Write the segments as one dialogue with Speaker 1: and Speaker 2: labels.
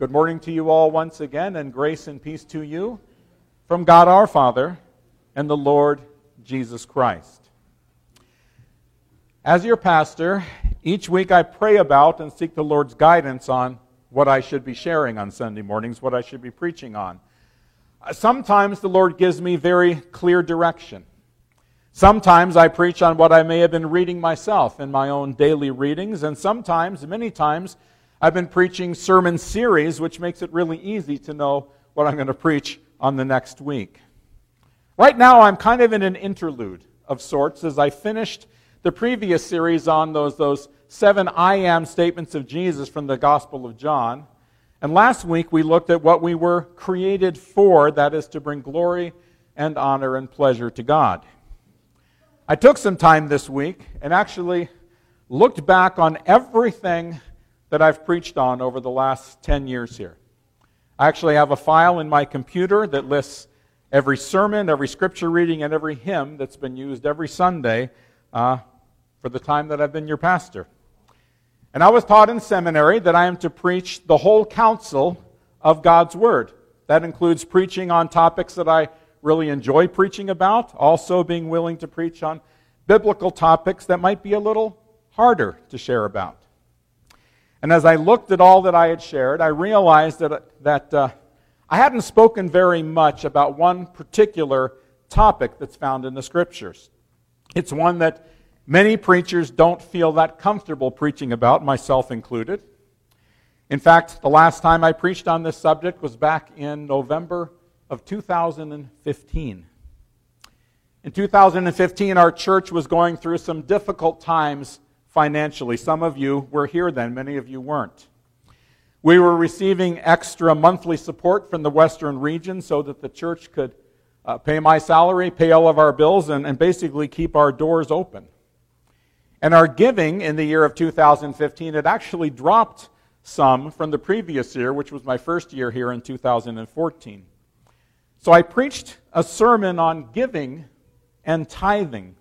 Speaker 1: Good morning to you all once again, and grace and peace to you from God our Father and the Lord Jesus Christ. As your pastor, each week I pray about and seek the Lord's guidance on what I should be sharing on Sunday mornings, what I should be preaching on. Uh, sometimes the Lord gives me very clear direction. Sometimes I preach on what I may have been reading myself in my own daily readings, and sometimes, many times, I've been preaching sermon series, which makes it really easy to know what I'm going to preach on the next week. Right now, I'm kind of in an interlude of sorts as I finished the previous series on those, those seven I am statements of Jesus from the Gospel of John. And last week, we looked at what we were created for that is, to bring glory and honor and pleasure to God. I took some time this week and actually looked back on everything that I've preached on over the last 10 years here. I actually have a file in my computer that lists every sermon, every scripture reading, and every hymn that's been used every Sunday uh, for the time that I've been your pastor. And I was taught in seminary that I am to preach the whole counsel of God's Word. That includes preaching on topics that I really enjoy preaching about, also being willing to preach on biblical topics that might be a little harder to share about. And as I looked at all that I had shared, I realized that, that uh, I hadn't spoken very much about one particular topic that's found in the Scriptures. It's one that many preachers don't feel that comfortable preaching about, myself included. In fact, the last time I preached on this subject was back in November of 2015. In 2015, our church was going through some difficult times financially. Some of you were here then, many of you weren't. We were receiving extra monthly support from the Western region so that the church could uh, pay my salary, pay all of our bills, and, and basically keep our doors open. And our giving in the year of 2015 had actually dropped some from the previous year, which was my first year here in 2014. So I preached a sermon on giving and tithing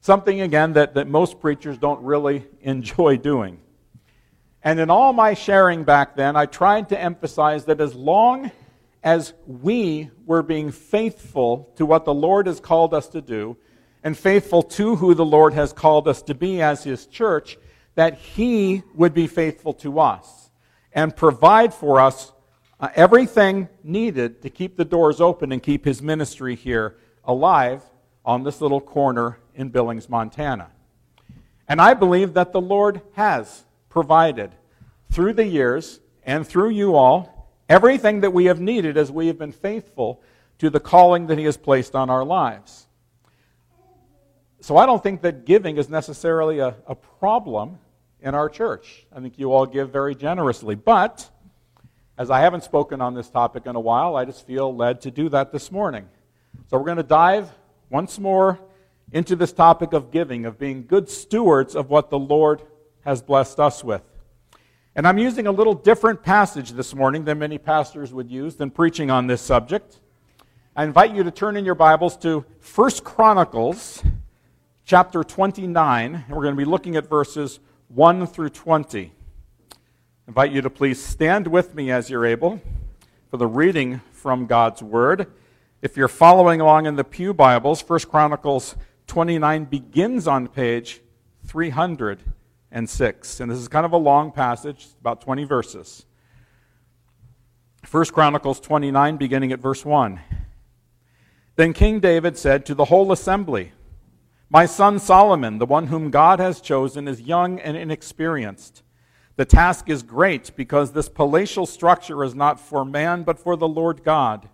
Speaker 1: Something, again, that, that most preachers don't really enjoy doing. And in all my sharing back then, I tried to emphasize that as long as we were being faithful to what the Lord has called us to do, and faithful to who the Lord has called us to be as His church, that He would be faithful to us and provide for us uh, everything needed to keep the doors open and keep His ministry here alive on this little corner in Billings, Montana. And I believe that the Lord has provided through the years and through you all everything that we have needed as we have been faithful to the calling that He has placed on our lives. So I don't think that giving is necessarily a, a problem in our church. I think you all give very generously. But as I haven't spoken on this topic in a while, I just feel led to do that this morning. So we're going to dive once more into this topic of giving, of being good stewards of what the Lord has blessed us with. And I'm using a little different passage this morning than many pastors would use than preaching on this subject. I invite you to turn in your Bibles to 1 Chronicles chapter 29, and we're going to be looking at verses 1 through 20. I invite you to please stand with me as you're able for the reading from God's Word. If you're following along in the Pew Bibles, 1 Chronicles 29 begins on page 306. And this is kind of a long passage, about 20 verses. 1 Chronicles 29, beginning at verse 1. Then King David said to the whole assembly, My son Solomon, the one whom God has chosen, is young and inexperienced. The task is great because this palatial structure is not for man, but for the Lord God.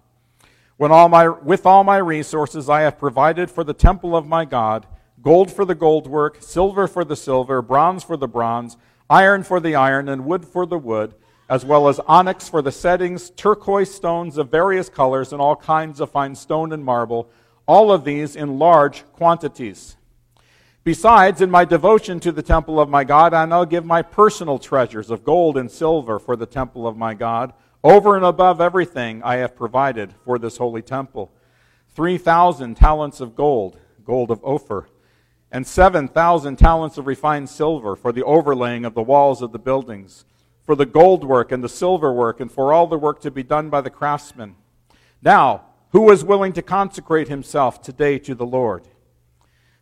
Speaker 1: When all my, with all my resources I have provided for the temple of my God gold for the gold work, silver for the silver, bronze for the bronze, iron for the iron, and wood for the wood, as well as onyx for the settings, turquoise stones of various colors, and all kinds of fine stone and marble, all of these in large quantities. Besides, in my devotion to the temple of my God, I now give my personal treasures of gold and silver for the temple of my God over and above everything I have provided for this holy temple 3,000 talents of gold, gold of Ophir, and 7,000 talents of refined silver for the overlaying of the walls of the buildings, for the gold work and the silver work, and for all the work to be done by the craftsmen. Now, who is willing to consecrate himself today to the Lord?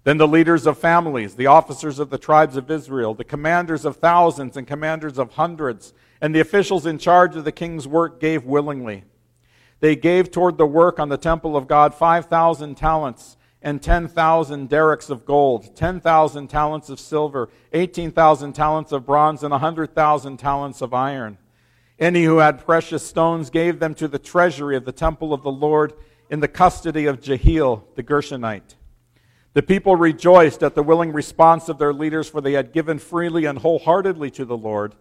Speaker 1: Then the leaders of families, the officers of the tribes of Israel, the commanders of thousands and commanders of hundreds, and the officials in charge of the king's work gave willingly. They gave toward the work on the temple of God 5,000 talents and 10,000 darics of gold, 10,000 talents of silver, 18,000 talents of bronze, and 100,000 talents of iron. Any who had precious stones gave them to the treasury of the temple of the Lord in the custody of Jehiel the Gershonite. The people rejoiced at the willing response of their leaders, for they had given freely and wholeheartedly to the Lord.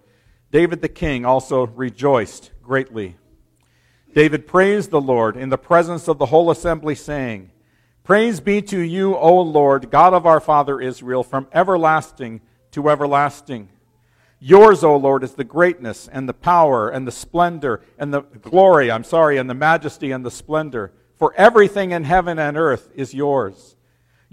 Speaker 1: David the king also rejoiced greatly. David praised the Lord in the presence of the whole assembly, saying, Praise be to you, O Lord, God of our father Israel, from everlasting to everlasting. Yours, O Lord, is the greatness and the power and the splendor and the glory, I'm sorry, and the majesty and the splendor. For everything in heaven and earth is yours.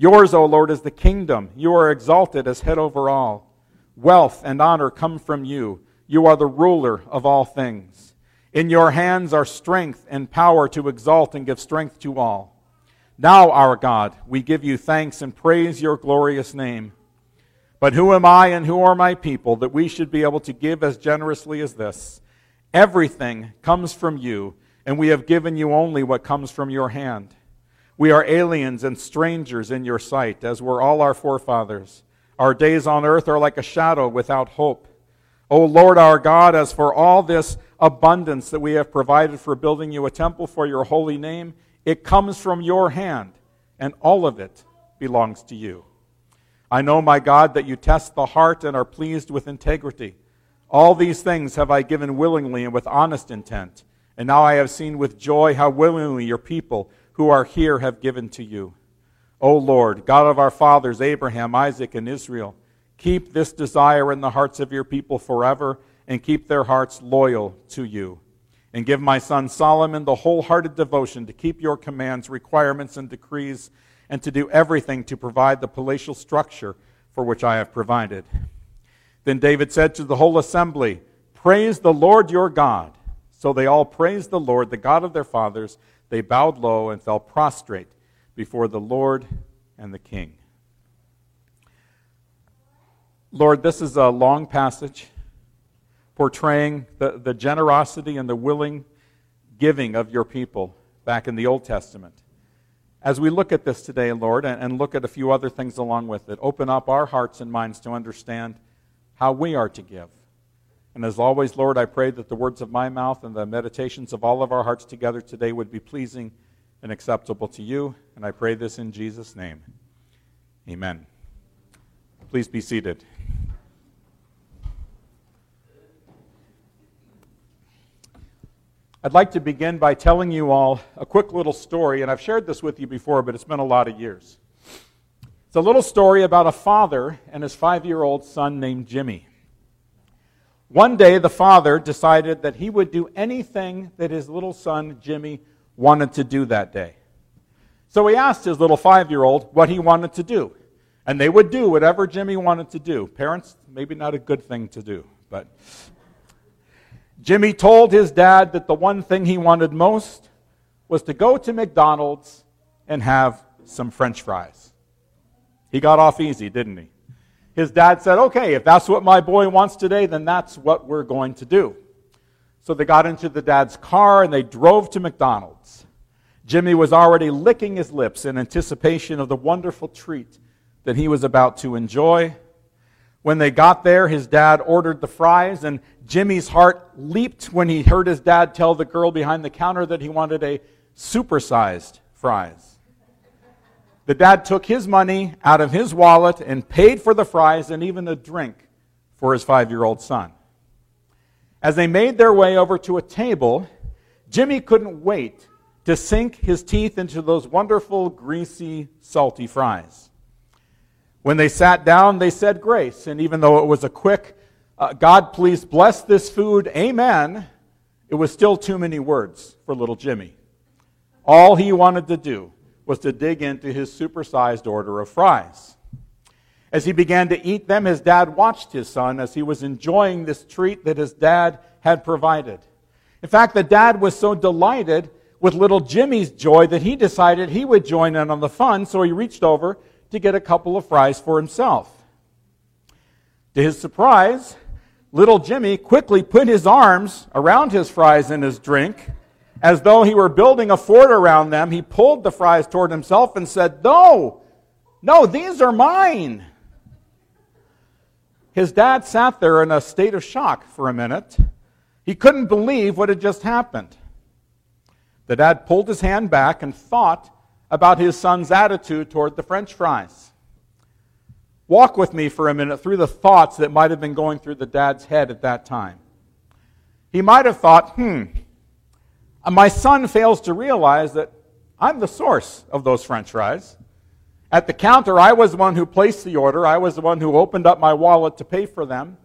Speaker 1: Yours, O Lord, is the kingdom. You are exalted as head over all. Wealth and honor come from you. You are the ruler of all things. In your hands are strength and power to exalt and give strength to all. Now, our God, we give you thanks and praise your glorious name. But who am I and who are my people that we should be able to give as generously as this? Everything comes from you, and we have given you only what comes from your hand. We are aliens and strangers in your sight, as were all our forefathers. Our days on earth are like a shadow without hope. O Lord our God, as for all this abundance that we have provided for building you a temple for your holy name, it comes from your hand, and all of it belongs to you. I know, my God, that you test the heart and are pleased with integrity. All these things have I given willingly and with honest intent. And now I have seen with joy how willingly your people who are here have given to you. O Lord, God of our fathers, Abraham, Isaac, and Israel, keep this desire in the hearts of your people forever and keep their hearts loyal to you and give my son Solomon the wholehearted devotion to keep your commands, requirements, and decrees, and to do everything to provide the palatial structure for which I have provided. Then David said to the whole assembly, Praise the Lord your God. So they all praised the Lord, the God of their fathers. They bowed low and fell prostrate before the Lord and the king. Lord, this is a long passage portraying the, the generosity and the willing giving of your people back in the Old Testament. As we look at this today, Lord, and, and look at a few other things along with it, open up our hearts and minds to understand how we are to give. And as always, Lord, I pray that the words of my mouth and the meditations of all of our hearts together today would be pleasing and acceptable to you. And I pray this in Jesus' name. Amen. Please be seated. I'd like to begin by telling you all a quick little story, and I've shared this with you before, but it's been a lot of years. It's a little story about a father and his five year old son named Jimmy. One day, the father decided that he would do anything that his little son, Jimmy, wanted to do that day. So he asked his little five year old what he wanted to do. And they would do whatever Jimmy wanted to do. Parents, maybe not a good thing to do, but Jimmy told his dad that the one thing he wanted most was to go to McDonald's and have some french fries. He got off easy, didn't he? His dad said, Okay, if that's what my boy wants today, then that's what we're going to do. So they got into the dad's car and they drove to McDonald's. Jimmy was already licking his lips in anticipation of the wonderful treat that he was about to enjoy. When they got there, his dad ordered the fries, and Jimmy's heart leaped when he heard his dad tell the girl behind the counter that he wanted a supersized fries. The dad took his money out of his wallet and paid for the fries and even a drink for his five year old son. As they made their way over to a table, Jimmy couldn't wait to sink his teeth into those wonderful, greasy, salty fries. When they sat down, they said grace. And even though it was a quick, uh, God, please bless this food, amen, it was still too many words for little Jimmy. All he wanted to do was to dig into his supersized order of fries. As he began to eat them, his dad watched his son as he was enjoying this treat that his dad had provided. In fact, the dad was so delighted with little Jimmy's joy that he decided he would join in on the fun, so he reached over to get a couple of fries for himself. To his surprise, little Jimmy quickly put his arms around his fries and his drink. As though he were building a fort around them, he pulled the fries toward himself and said, No, no, these are mine. His dad sat there in a state of shock for a minute. He couldn't believe what had just happened. The dad pulled his hand back and thought about his son's attitude toward the french fries. Walk with me for a minute through the thoughts that might have been going through the dad's head at that time. He might have thought, hmm, Uh, my son fails to realize that I'm the source of those french fries. At the counter, I was the one who placed the order. I was the one who opened up my wallet to pay for them.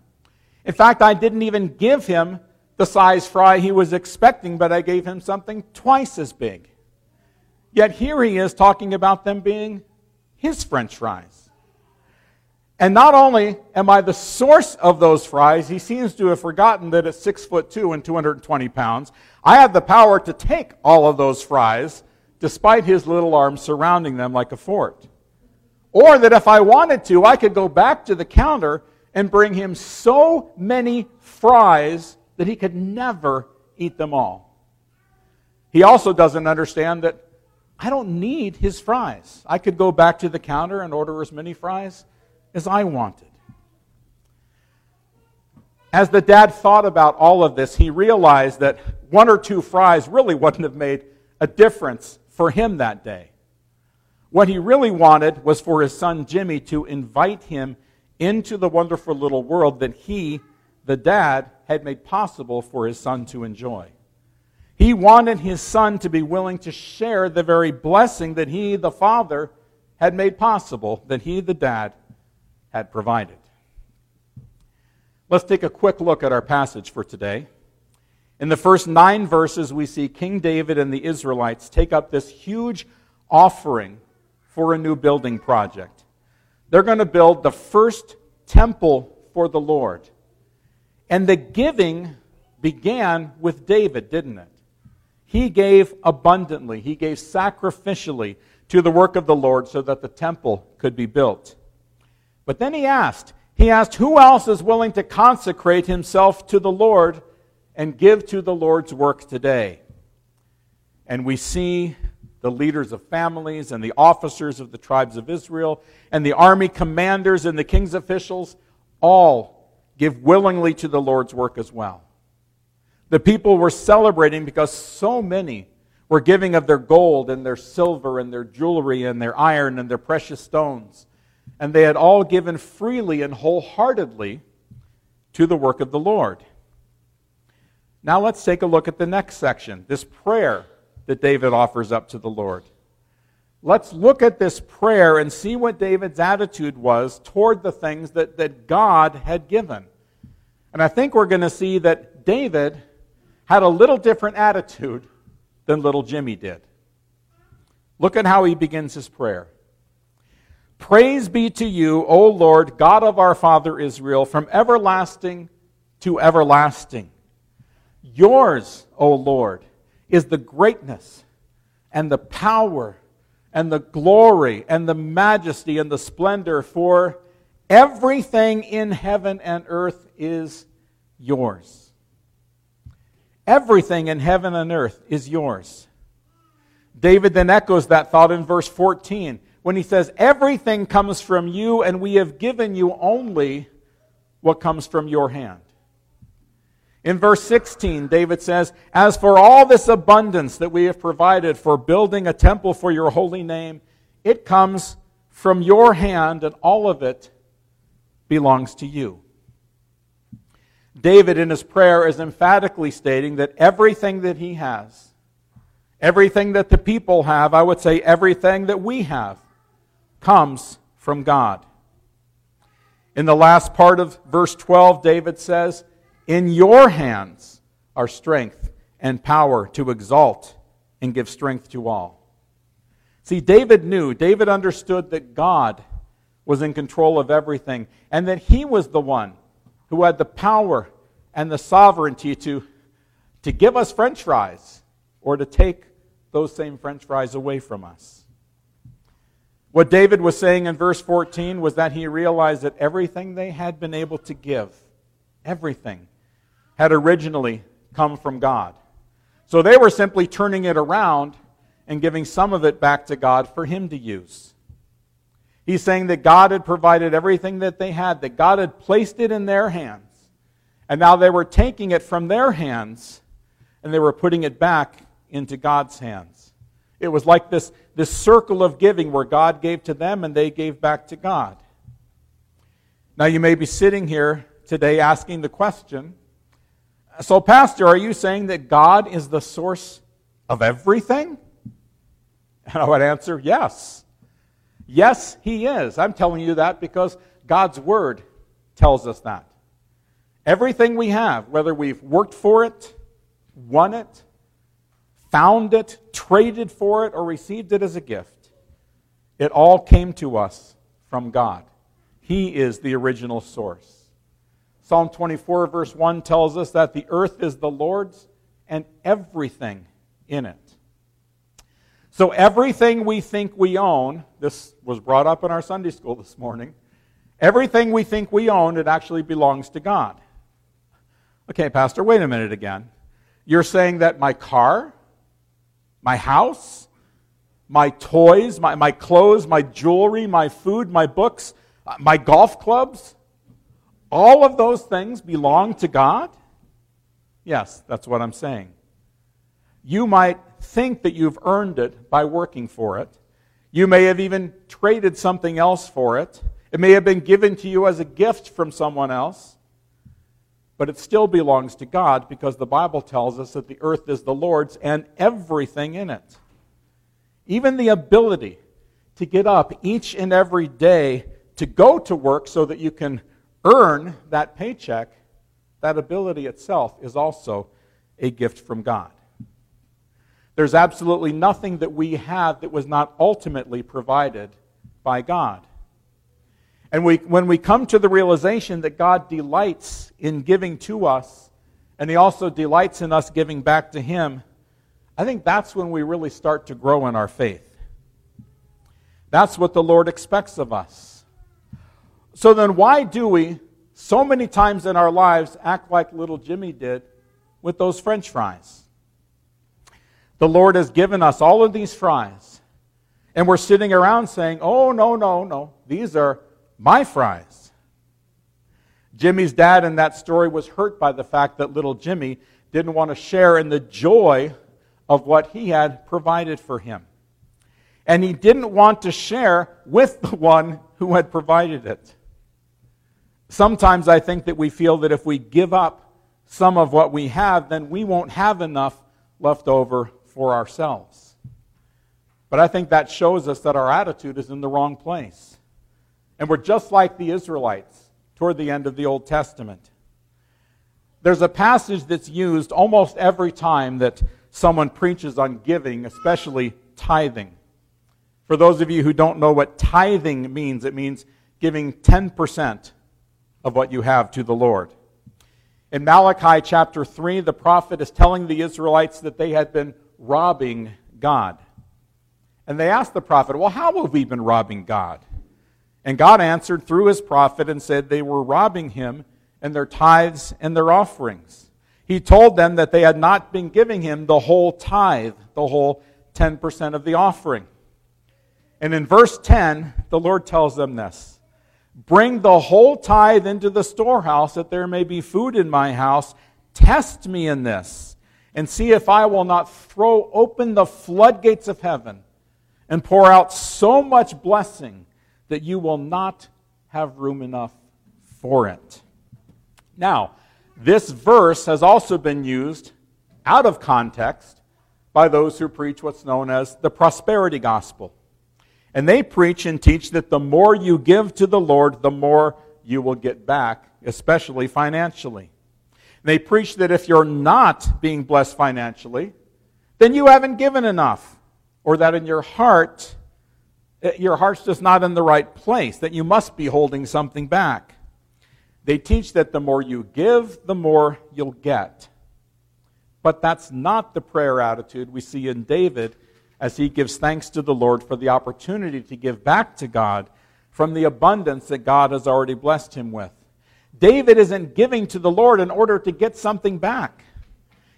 Speaker 1: In fact, I didn't even give him the size fry he was expecting, but I gave him something twice as big. Yet here he is talking about them being his french fries. And not only am I the source of those fries, he seems to have forgotten that at six foot two and 220 pounds, I have the power to take all of those fries, despite his little arms surrounding them like a fort. Or that if I wanted to, I could go back to the counter and bring him so many fries that he could never eat them all. He also doesn't understand that I don't need his fries. I could go back to the counter and order as many fries as I wanted. As the dad thought about all of this, he realized that one or two fries really wouldn't have made a difference for him that day. What he really wanted was for his son Jimmy to invite him into the wonderful little world that he, the dad, had made possible for his son to enjoy. He wanted his son to be willing to share the very blessing that he, the father, had made possible, that he, the dad, had provided. Let's take a quick look at our passage for today. In the first nine verses, we see King David and the Israelites take up this huge offering for a new building project. They're going to build the first temple for the Lord. And the giving began with David, didn't it? He gave abundantly, he gave sacrificially to the work of the Lord so that the temple could be built. But then he asked, he asked, who else is willing to consecrate himself to the Lord and give to the Lord's work today? And we see the leaders of families and the officers of the tribes of Israel and the army commanders and the king's officials all give willingly to the Lord's work as well. The people were celebrating because so many were giving of their gold and their silver and their jewelry and their iron and their precious stones and they had all given freely and wholeheartedly to the work of the Lord. Now let's take a look at the next section, this prayer that David offers up to the Lord. Let's look at this prayer and see what David's attitude was toward the things that, that God had given. And I think we're going to see that David had a little different attitude than little Jimmy did. Look at how he begins his prayer. Praise be to you, O Lord, God of our father Israel, from everlasting to everlasting. Yours, O Lord, is the greatness and the power and the glory and the majesty and the splendor, for everything in heaven and earth is yours. Everything in heaven and earth is yours. David then echoes that thought in verse 14 when he says, Everything comes from you, and we have given you only what comes from your hand. In verse 16, David says, As for all this abundance that we have provided for building a temple for your holy name, it comes from your hand, and all of it belongs to you. David, in his prayer, is emphatically stating that everything that he has, everything that the people have, I would say everything that we have, comes from God. In the last part of verse 12, David says, In your hands are strength and power to exalt and give strength to all. See, David knew, David understood that God was in control of everything, and that He was the one who had the power and the sovereignty to, to give us french fries or to take those same french fries away from us. What David was saying in verse 14 was that he realized that everything they had been able to give, everything, had originally come from God. So they were simply turning it around and giving some of it back to God for Him to use. He's saying that God had provided everything that they had, that God had placed it in their hands. And now they were taking it from their hands and they were putting it back into God's hands. It was like this, this circle of giving where God gave to them and they gave back to God. Now you may be sitting here today asking the question So, Pastor, are you saying that God is the source of everything? And I would answer yes. Yes, He is. I'm telling you that because God's Word tells us that. Everything we have, whether we've worked for it, won it, found it, traded for it, or received it as a gift, it all came to us from God. He is the original source. Psalm 24, verse 1 tells us that the earth is the Lord's and everything in it. So everything we think we own, this was brought up in our Sunday school this morning, everything we think we own, it actually belongs to God. Okay, Pastor, wait a minute again. You're saying that my car, my house, my toys, my, my clothes, my jewelry, my food, my books, uh, my golf clubs, all of those things belong to God? Yes, that's what I'm saying. You might think that you've earned it by working for it. You may have even traded something else for it. It may have been given to you as a gift from someone else. But it still belongs to God because the Bible tells us that the earth is the Lord's and everything in it. Even the ability to get up each and every day to go to work so that you can earn that paycheck, that ability itself is also a gift from God. There's absolutely nothing that we have that was not ultimately provided by God. And we, when we come to the realization that God delights in giving to us, and He also delights in us giving back to Him, I think that's when we really start to grow in our faith. That's what the Lord expects of us. So then, why do we, so many times in our lives, act like little Jimmy did with those french fries? The Lord has given us all of these fries. And we're sitting around saying, oh, no, no, no. These are my fries. Jimmy's dad in that story was hurt by the fact that little Jimmy didn't want to share in the joy of what he had provided for him. And he didn't want to share with the one who had provided it. Sometimes I think that we feel that if we give up some of what we have, then we won't have enough left over for ourselves. But I think that shows us that our attitude is in the wrong place. And we're just like the Israelites toward the end of the Old Testament. There's a passage that's used almost every time that someone preaches on giving, especially tithing. For those of you who don't know what tithing means, it means giving 10% of what you have to the Lord. In Malachi chapter 3, the prophet is telling the Israelites that they had been robbing God. And they asked the prophet, Well, how have we been robbing God? And God answered through his prophet and said they were robbing him and their tithes and their offerings. He told them that they had not been giving him the whole tithe, the whole 10% of the offering. And in verse 10, the Lord tells them this Bring the whole tithe into the storehouse, that there may be food in my house. Test me in this and see if I will not throw open the floodgates of heaven and pour out so much blessing that you will not have room enough for it. Now, this verse has also been used out of context by those who preach what's known as the prosperity gospel. And they preach and teach that the more you give to the Lord, the more you will get back, especially financially. They preach that if you're not being blessed financially, then you haven't given enough, or that in your heart, Uh, your heart's just not in the right place, that you must be holding something back. They teach that the more you give, the more you'll get. But that's not the prayer attitude we see in David as he gives thanks to the Lord for the opportunity to give back to God from the abundance that God has already blessed him with. David isn't giving to the Lord in order to get something back.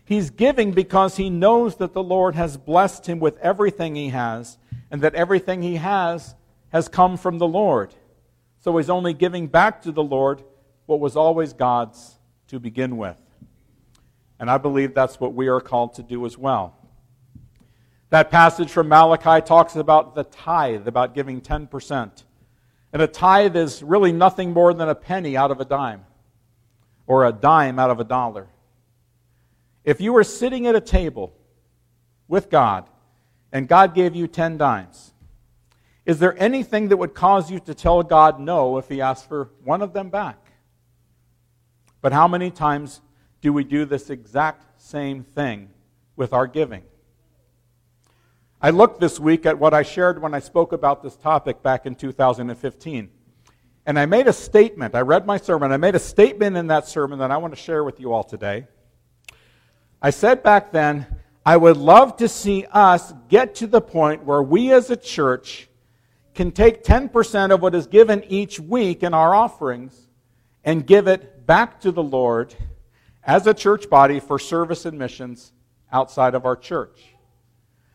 Speaker 1: He's giving because he knows that the Lord has blessed him with everything he has, and that everything he has has come from the Lord. So he's only giving back to the Lord what was always God's to begin with. And I believe that's what we are called to do as well. That passage from Malachi talks about the tithe, about giving 10%. And a tithe is really nothing more than a penny out of a dime, or a dime out of a dollar. If you were sitting at a table with God and God gave you 10 dimes, is there anything that would cause you to tell God no if He asked for one of them back? But how many times do we do this exact same thing with our giving? I looked this week at what I shared when I spoke about this topic back in 2015. And I made a statement. I read my sermon. I made a statement in that sermon that I want to share with you all today. I said back then, I would love to see us get to the point where we as a church can take 10% of what is given each week in our offerings and give it back to the Lord as a church body for service and missions outside of our church.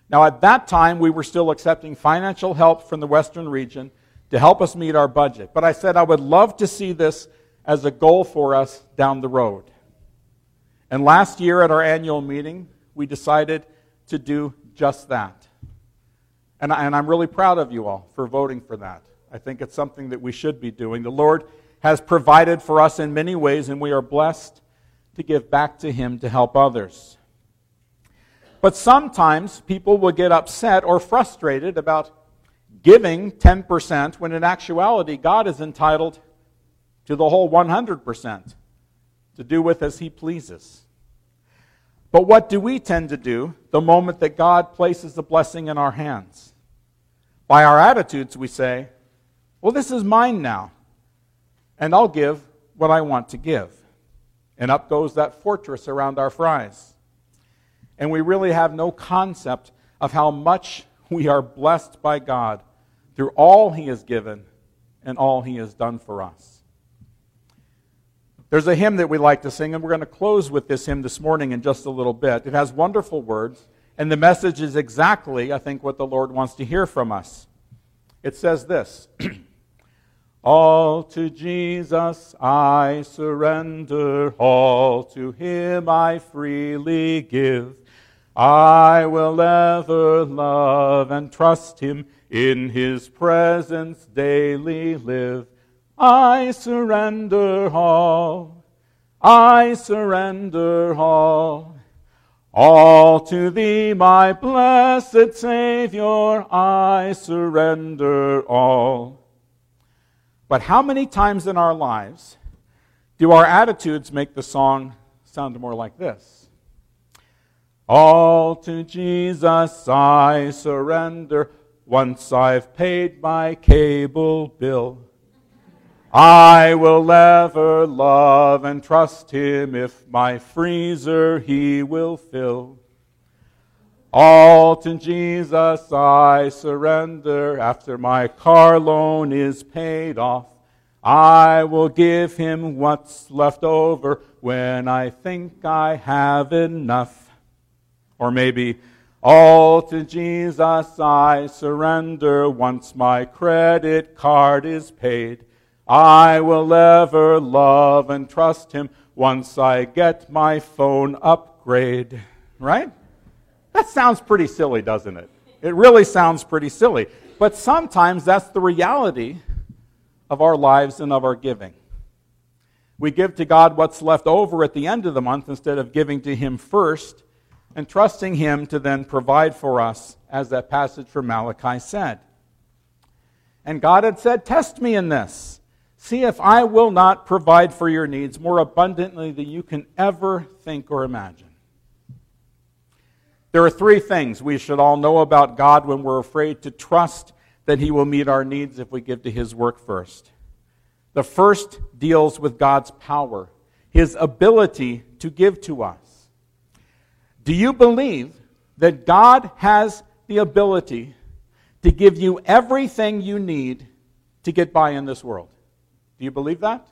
Speaker 1: Now, at that time, we were still accepting financial help from the Western region to help us meet our budget. But I said I would love to see this as a goal for us down the road. And last year at our annual meeting, we decided to do just that. And, I, am really proud of you all for voting for that. I think it's something that we should be doing. The Lord has provided for us in many ways, and we are blessed to give back to Him to help others. But sometimes people will get upset or frustrated about giving 10% when in actuality God is entitled to the whole 100% to do with as He pleases. But what do we tend to do the moment that God places the blessing in our hands? By our attitudes, we say, Well, this is mine now, and I'll give what I want to give. And up goes that fortress around our fries and we really have no concept of how much we are blessed by God through all He has given and all He has done for us. There's a hymn that we like to sing, and we're going to close with this hymn this morning in just a little bit. It has wonderful words, and the message is exactly, I think, what the Lord wants to hear from us. It says this All to Jesus I surrender, all to Him I freely give. I will ever love and trust him, in his presence daily live. I surrender all, I surrender all. All to thee, my blessed Savior, I surrender all. But how many times in our lives do our attitudes make the song sound more like this? All to Jesus I surrender. Once I've paid my cable bill. I will ever love and trust him if my freezer he will fill. All to Jesus I surrender after my car loan is paid off. I will give him what's left over when I think I have enough. Or maybe, all to Jesus I surrender once my credit card is paid. I will ever love and trust him once I get my phone upgrade. Right? That sounds pretty silly, doesn't it? It really sounds pretty silly. But sometimes that's the reality of our lives and of our giving. We give to God what's left over at the end of the month instead of giving to Him first and trusting Him to then provide for us, as that passage from Malachi said. And God had said, Test me in this. See if I will not provide for your needs more abundantly than you can ever think or imagine. There are three things we should all know about God when we're afraid to trust that He will meet our needs if we give to His work first. The first deals with God's power, His ability to give to us. Do you believe that God has the ability to give you everything you need to get by in this world? Do you believe that?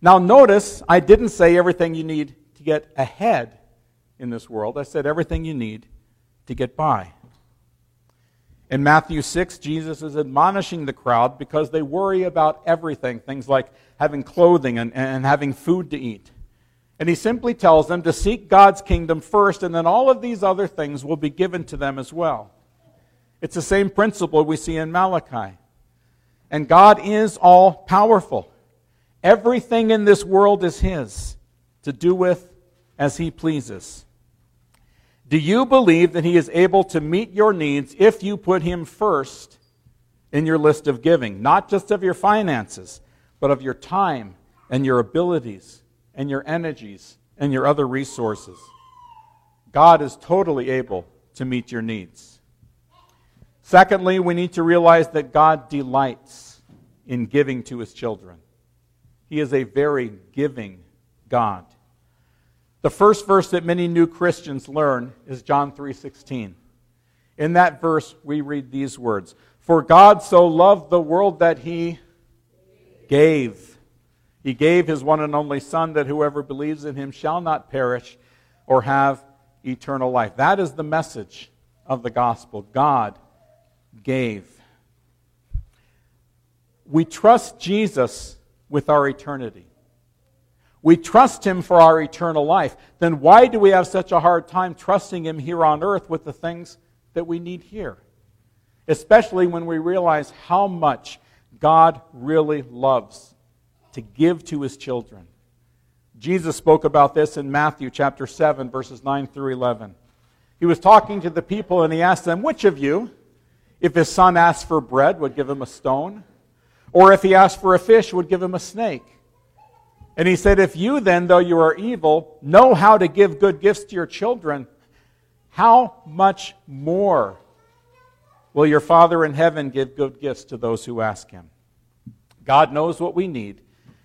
Speaker 1: Now, notice I didn't say everything you need to get ahead in this world. I said everything you need to get by. In Matthew 6, Jesus is admonishing the crowd because they worry about everything, things like having clothing and, and having food to eat. And he simply tells them to seek God's kingdom first, and then all of these other things will be given to them as well. It's the same principle we see in Malachi. And God is all powerful. Everything in this world is His to do with as He pleases. Do you believe that He is able to meet your needs if you put Him first in your list of giving? Not just of your finances, but of your time and your abilities and your energies and your other resources. God is totally able to meet your needs. Secondly, we need to realize that God delights in giving to His children. He is a very giving God. The first verse that many new Christians learn is John 3:16. In that verse we read these words, "For God so loved the world that he gave. He gave his one and only son that whoever believes in him shall not perish or have eternal life." That is the message of the gospel. God gave. We trust Jesus with our eternity. We trust Him for our eternal life. Then why do we have such a hard time trusting Him here on earth with the things that we need here? Especially when we realize how much God really loves to give to His children. Jesus spoke about this in Matthew chapter 7, verses 9 through 11. He was talking to the people and he asked them, Which of you, if his son asked for bread, would give him a stone? Or if he asked for a fish, would give him a snake? And he said, If you then, though you are evil, know how to give good gifts to your children, how much more will your Father in heaven give good gifts to those who ask him? God knows what we need,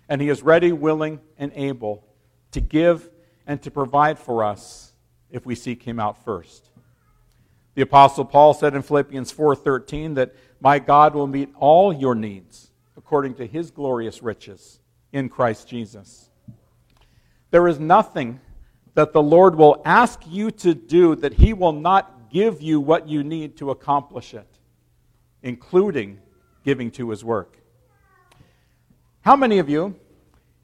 Speaker 1: and he is ready, willing, and able to give and to provide for us if we seek him out first. The apostle Paul said in Philippians 4:13 that my God will meet all your needs according to his glorious riches in Christ Jesus. There is nothing that the Lord will ask you to do that he will not give you what you need to accomplish it, including giving to his work. How many of you,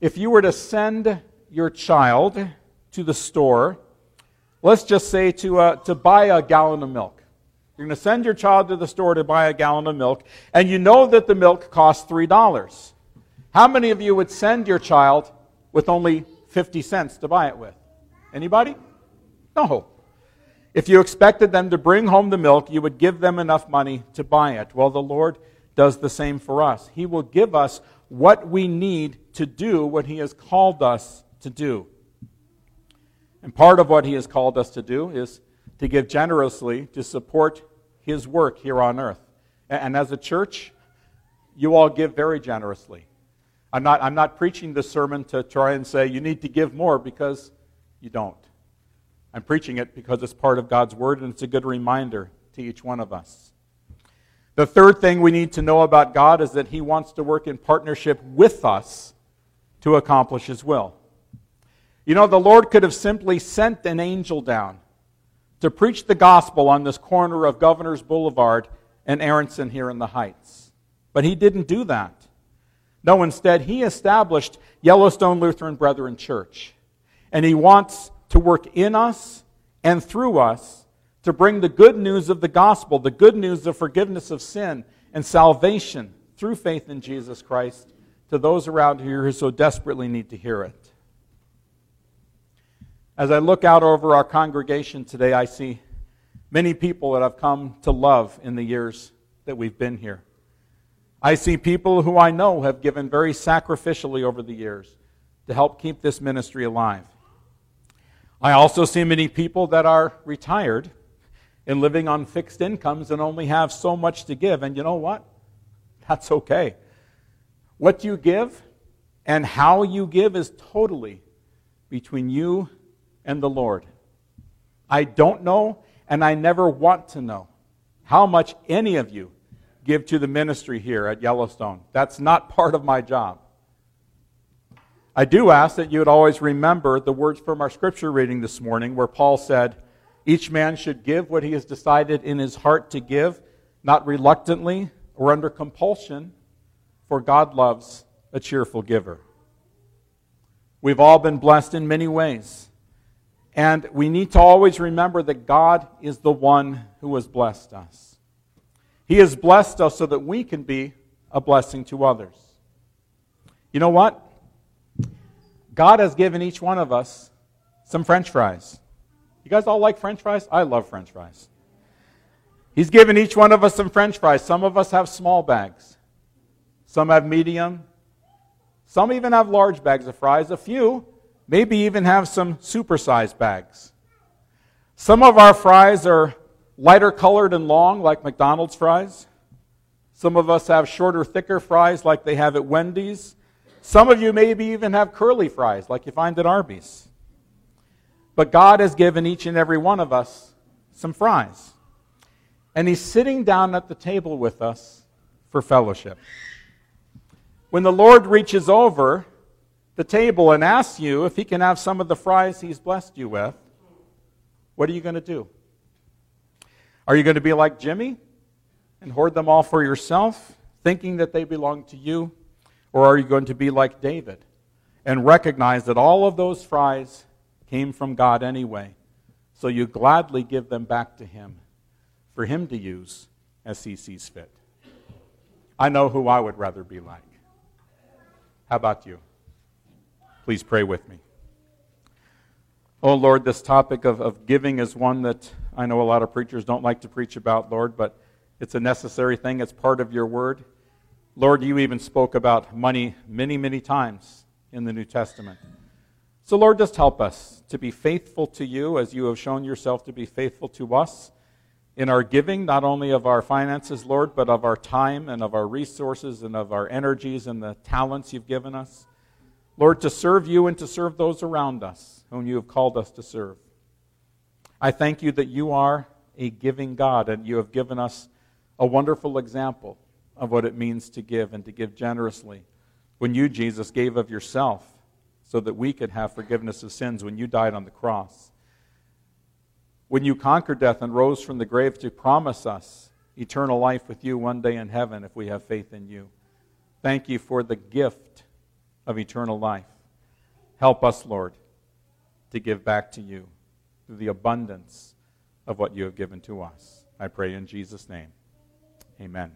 Speaker 1: if you were to send your child to the store, let's just say to, uh, to buy a gallon of milk, you're going to send your child to the store to buy a gallon of milk, and you know that the milk costs $3. How many of you would send your child with only 50 cents to buy it with? Anybody? No. If you expected them to bring home the milk, you would give them enough money to buy it. Well, the Lord does the same for us. He will give us what we need to do what He has called us to do. And part of what He has called us to do is to give generously to support his work here on earth. And as a church, you all give very generously. I'm not, I'm not preaching this sermon to try and say you need to give more because you don't. I'm preaching it because it's part of God's Word and it's a good reminder to each one of us. The third thing we need to know about God is that He wants to work in partnership with us to accomplish His will. You know, the Lord could have simply sent an angel down to preach the gospel on this corner of Governor's Boulevard and Aronson here in the Heights. But he didn't do that. No, instead, he established Yellowstone Lutheran Brethren Church. And he wants to work in us and through us to bring the good news of the gospel, the good news of forgiveness of sin and salvation through faith in Jesus Christ to those around here who so desperately need to hear it. As I look out over our congregation today, I see many people that I've come to love in the years that we've been here. I see people who I know have given very sacrificially over the years to help keep this ministry alive. I also see many people that are retired and living on fixed incomes and only have so much to give. And you know what? That's okay. What you give and how you give is totally between you and the Lord. I don't know, and I never want to know how much any of you give to the ministry here at Yellowstone. That's not part of my job. I do ask that you would always remember the words from our scripture reading this morning, where Paul said, Each man should give what he has decided in his heart to give, not reluctantly or under compulsion, for God loves a cheerful giver. We've all been blessed in many ways. And we need to always remember that God is the one who has blessed us. He has blessed us so that we can be a blessing to others. You know what? God has given each one of us some french fries. You guys all like french fries? I love french fries. He's given each one of us some french fries. Some of us have small bags, some have medium, some even have large bags of fries. A few maybe even have some supersized bags. Some of our fries are lighter colored and long, like McDonald's fries. Some of us have shorter, thicker fries, like they have at Wendy's. Some of you maybe even have curly fries, like you find at Arby's. But God has given each and every one of us some fries. And He's sitting down at the table with us for fellowship. When the Lord reaches over the table and asks you if he can have some of the fries he's blessed you with, what are you going to do? Are you going to be like Jimmy and hoard them all for yourself, thinking that they belong to you? Or are you going to be like David and recognize that all of those fries came from God anyway? So you gladly give them back to him for him to use as he sees fit. I know who I would rather be like. How about you? Please pray with me. Oh, Lord, this topic of, of giving is one that I know a lot of preachers don't like to preach about, Lord, but it's a necessary thing. It's part of your word. Lord, you even spoke about money many, many times in the New Testament. So, Lord, just help us to be faithful to you as you have shown yourself to be faithful to us in our giving, not only of our finances, Lord, but of our time and of our resources and of our energies and the talents you've given us. Lord, to serve you and to serve those around us whom you have called us to serve. I thank you that you are a giving God and you have given us a wonderful example of what it means to give and to give generously. When you, Jesus, gave of yourself so that we could have forgiveness of sins when you died on the cross. When you conquered death and rose from the grave to promise us eternal life with you one day in heaven if we have faith in you. Thank you for the gift of eternal life. Help us, Lord, to give back to you through the abundance of what you have given to us. I pray in Jesus' name. Amen.